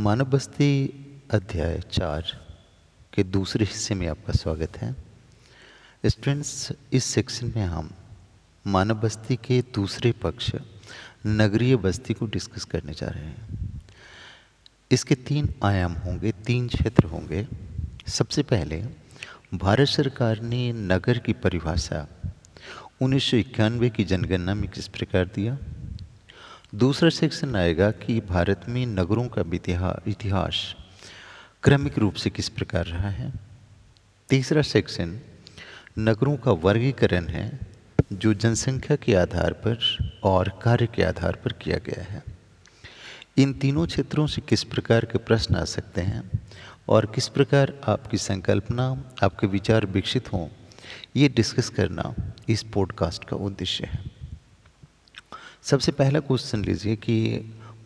मानव बस्ती अध्याय चार के दूसरे हिस्से में आपका स्वागत है। स्टूडेंट्स, इस सेक्शन में हम मानव बस्ती के दूसरे पक्ष नगरीय बस्ती को डिस्कस करने जा रहे हैं। इसके तीन आयाम होंगे, तीन क्षेत्र होंगे। सबसे पहले, भारत सरकार ने नगर की परिभाषा उन्नीस सौ इक्यानवे की जनगणना में किस प्रकार दिया? दूसरा सेक्शन आएगा कि भारत में नगरों का इतिहास क्रमिक रूप से किस प्रकार रहा है? तीसरा सेक्शन नगरों का वर्गीकरण है जो जनसंख्या के आधार पर और कार्य के आधार पर किया गया है। इन तीनों क्षेत्रों से किस प्रकार के प्रश्न आ सकते हैं और किस प्रकार आपकी संकल्पना, आपके विचार विकसित हों, ये डिस्कस करना इस पॉडकास्ट का उद्देश्य है। सबसे पहला क्वेश्चन लीजिए कि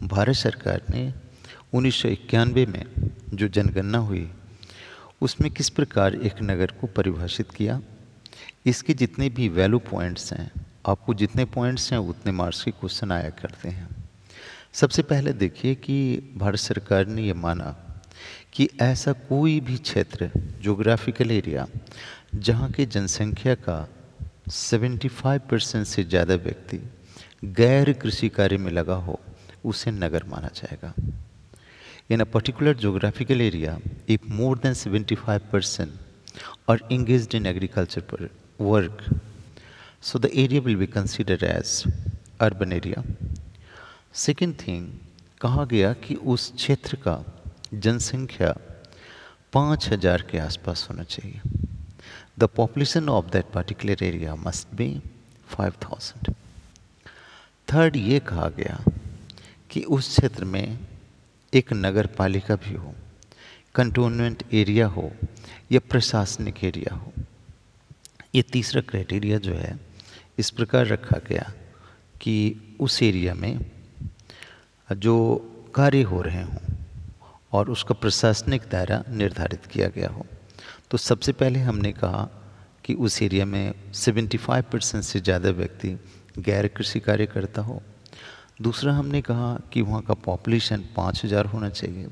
भारत सरकार ने उन्नीस सौ इक्यानवे में जो जनगणना हुई, उसमें किस प्रकार एक नगर को परिभाषित किया? इसके जितने भी वैल्यू पॉइंट्स हैं, आपको जितने पॉइंट्स हैं, उतने मार्क्स के क्वेश्चन आया करते हैं। सबसे पहले देखिए कि भारत सरकार ने यह माना कि ऐसा कोई भी क्षेत्र जोग्राफिकल एरिया जहाँ की जनसंख्या का 75 परसेंट से ज़्यादा व्यक्ति गैर कृषि कार्य में लगा हो, उसे नगर माना जाएगा। In a particular geographical area if more than 75 percent are engage in agriculture पर work so the area will be consider as urban area second thing कहा गया कि उस क्षेत्र का जनसंख्या पाँच हज़ार के आसपास होना चाहिए। The population of that particular area must be five thousand third ये कहा गया कि उस क्षेत्र में एक नगर पालिका भी हो, कंटोनमेंट एरिया हो या प्रशासनिक एरिया हो। ये तीसरा क्राइटेरिया जो है, इस प्रकार रखा गया कि उस एरिया में जो कार्य हो रहे हों और उसका प्रशासनिक दायरा निर्धारित किया गया हो। तो सबसे पहले हमने कहा कि उस एरिया में 75 परसेंट से ज़्यादा व्यक्ति गैर कृषि कार्य करता हो। दूसरा हमने कहा कि वहाँ का पॉपुलेशन पाँच हज़ार होना चाहिए।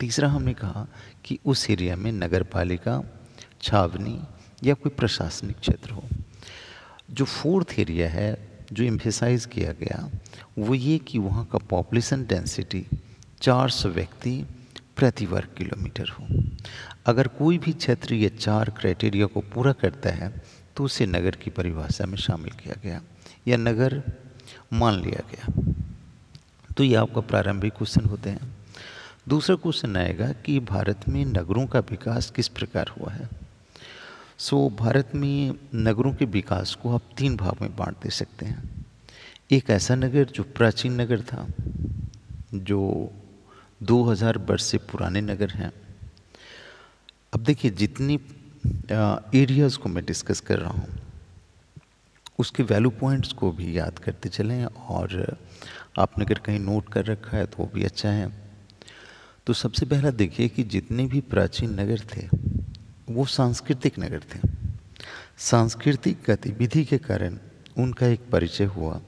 तीसरा हमने कहा कि उस एरिया में नगर पालिका छावनी या कोई प्रशासनिक क्षेत्र हो। जो फोर्थ एरिया है, जो एम्फेसाइज किया गया, वो ये कि वहाँ का पॉपुलेशन डेंसिटी 400 व्यक्ति प्रति वर्ग किलोमीटर हो। अगर कोई भी क्षेत्र ये चार क्राइटेरिया को पूरा करता है तो उसे नगर की परिभाषा में शामिल किया गया। या नगर मान लिया गया। तो ये आपका प्रारंभिक क्वेश्चन होते हैं। दूसरा क्वेश्चन आएगा कि भारत में नगरों का विकास किस प्रकार हुआ है? सो भारत में नगरों के विकास को आप तीन भाग में बांट दे सकते हैं। एक ऐसा नगर जो प्राचीन नगर था, जो 2000 वर्ष से पुराने नगर हैं। अब देखिए, जितनी एरियाज़ को मैं डिस्कस कर रहा हूँ उसके वैल्यू पॉइंट्स को भी याद करते चलें और आपने अगर कहीं नोट कर रखा है तो वो भी अच्छा है। तो सबसे पहला देखिए कि जितने भी प्राचीन नगर थे, वो सांस्कृतिक नगर थे। सांस्कृतिक गतिविधि के कारण उनका एक परिचय हुआ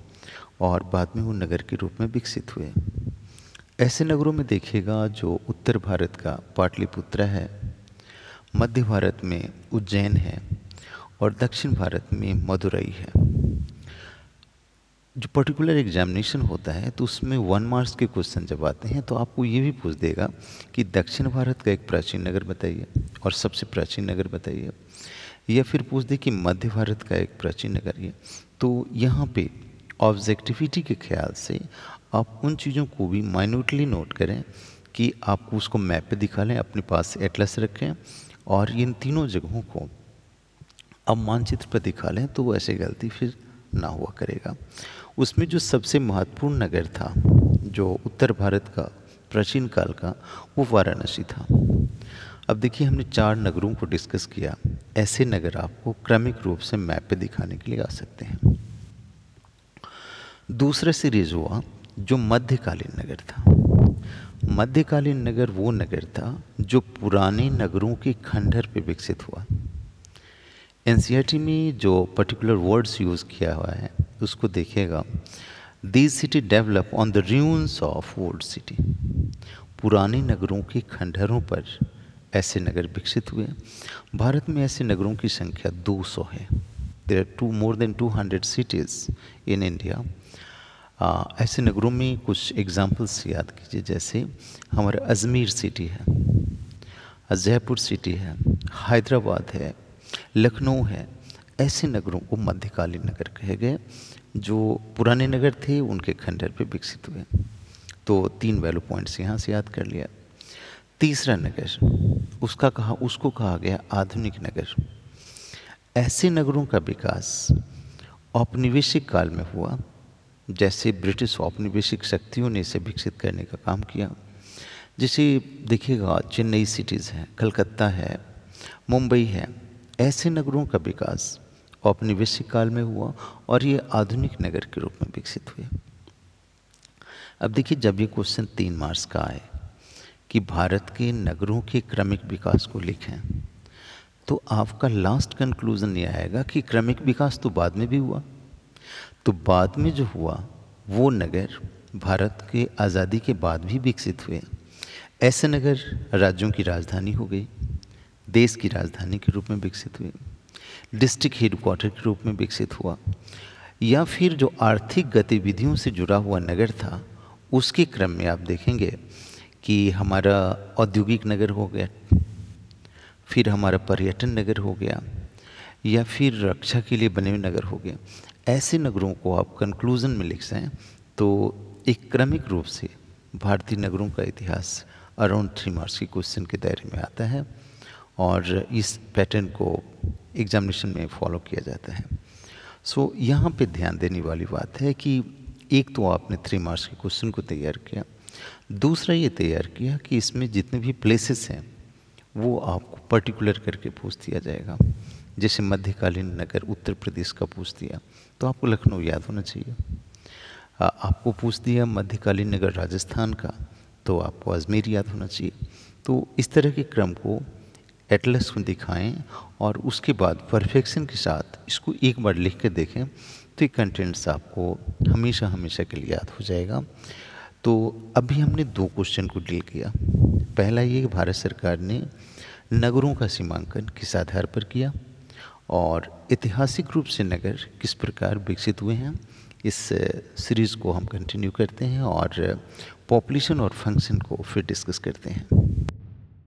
और बाद में वो नगर के रूप में विकसित हुए। ऐसे नगरों में देखिएगा जो उत्तर भारत का पाटलिपुत्र है, मध्य भारत में उज्जैन है और दक्षिण भारत में मदुरई है। जो पर्टिकुलर एग्जामिनेशन होता है तो उसमें वन मार्क्स के क्वेश्चन जब आते हैं तो आपको ये भी पूछ देगा कि दक्षिण भारत का एक प्राचीन नगर बताइए और सबसे प्राचीन नगर बताइए, या फिर पूछ दे कि मध्य भारत का एक प्राचीन नगर ये। तो यहाँ पे ऑब्जेक्टिविटी के ख्याल से आप उन चीज़ों को भी माइन्यूटली नोट करें कि आपको उसको मैप पे दिखा लें, अपने पास एटलस रखें और इन तीनों जगहों को अब मानचित्र पर दिखा लें तो वो ऐसे गलती फिर ना हुआ करेगा। उसमें जो सबसे महत्वपूर्ण नगर था, जो उत्तर भारत का, प्राचीन काल का, वो वाराणसी था। अब देखिए हमने चार नगरों को डिस्कस किया। ऐसे नगर आपको क्रमिक रूप से मैप पे दिखाने के लिए आ सकते हैं। दूसरा सीरीज़ हुआ जो मध्यकालीन नगर था। मध्यकालीन नगर वो नगर था जो पुराने नगरों के खंडहर पे विकसित हुआ। एन में जो पर्टिकुलर वर्ड्स यूज़ किया हुआ है, उसको देखिएगा। This city develop on the ruins of old city पुराने नगरों के खंडहरों पर ऐसे नगर विकसित हुए। भारत में ऐसे नगरों की संख्या 200 है। There are two more than 200 cities in India ऐसे नगरों में कुछ एग्जांपल्स याद कीजिए, जैसे हमारा अजमेर सिटी है, जयपुर सिटी है, हैदराबाद है लखनऊ है। ऐसे नगरों को मध्यकालीन नगर कहे गए, जो पुराने नगर थे, उनके खंडर पे विकसित हुए। तो तीन वैल्यू पॉइंट्स यहाँ से याद कर लिया। तीसरा नगर, उसका कहा, उसको कहा गया आधुनिक नगर। ऐसे नगरों का विकास औपनिवेशिक काल में हुआ, जैसे ब्रिटिश औपनिवेशिक शक्तियों ने इसे विकसित करने का काम किया। जैसे देखिएगा, चेन्नई सिटीज़ हैं, कलकत्ता है, मुंबई है ऐसे नगरों का विकास औपनिवेशिक काल में हुआ और ये आधुनिक नगर के रूप में विकसित हुए। अब देखिए, जब ये क्वेश्चन तीन मार्च का आए कि भारत के नगरों के क्रमिक विकास को लिखें तो आपका लास्ट कंक्लूजन ये आएगा कि क्रमिक विकास तो बाद में भी हुआ। तो बाद में जो हुआ, वो नगर भारत के आज़ादी के बाद भी विकसित हुए। ऐसे नगर राज्यों की राजधानी हो गई। देश की राजधानी के रूप में विकसित हुई डिस्ट्रिक्ट हेडक्वार्टर के रूप में विकसित हुआ, या फिर जो आर्थिक गतिविधियों से जुड़ा हुआ नगर था, उसके क्रम में आप देखेंगे कि हमारा औद्योगिक नगर हो गया, फिर हमारा पर्यटन नगर हो गया, या फिर रक्षा के लिए बने हुए नगर हो गए। ऐसे नगरों को आप कंक्लूज़न में लिख सकें तो एक क्रमिक रूप से भारतीय नगरों का इतिहास अराउंड थ्री मार्क्स के क्वेश्चन के दायरे में आता है। और इस पैटर्न को एग्जामिनेशन में फॉलो किया जाता है। सो so, यहाँ पे ध्यान देने वाली बात है कि एक तो आपने थ्री मार्क्स के क्वेश्चन को तैयार किया दूसरा ये तैयार किया कि इसमें जितने भी प्लेसेस हैं वो आपको पर्टिकुलर करके पूछ दिया जाएगा। जैसे मध्यकालीन नगर उत्तर प्रदेश का पूछ दिया तो आपको लखनऊ याद होना चाहिए। आपको पूछ दिया मध्यकालीन नगर राजस्थान का तो आपको अजमेर याद होना चाहिए। तो इस तरह के क्रम को एटलस को दिखाएँ और उसके बाद परफेक्शन के साथ इसको एक बार लिख कर देखें तो ये कंटेंट्स आपको हमेशा हमेशा के लिए याद हो जाएगा। तो अभी हमने दो क्वेश्चन को डील किया। पहला ये कि भारत सरकार ने नगरों का सीमांकन किस आधार पर किया और ऐतिहासिक रूप से नगर किस प्रकार विकसित हुए हैं, इस सीरीज़ को हम कंटिन्यू करते हैं और पॉपुलेशन और फ़ंक्शन को फिर डिस्कस करते हैं।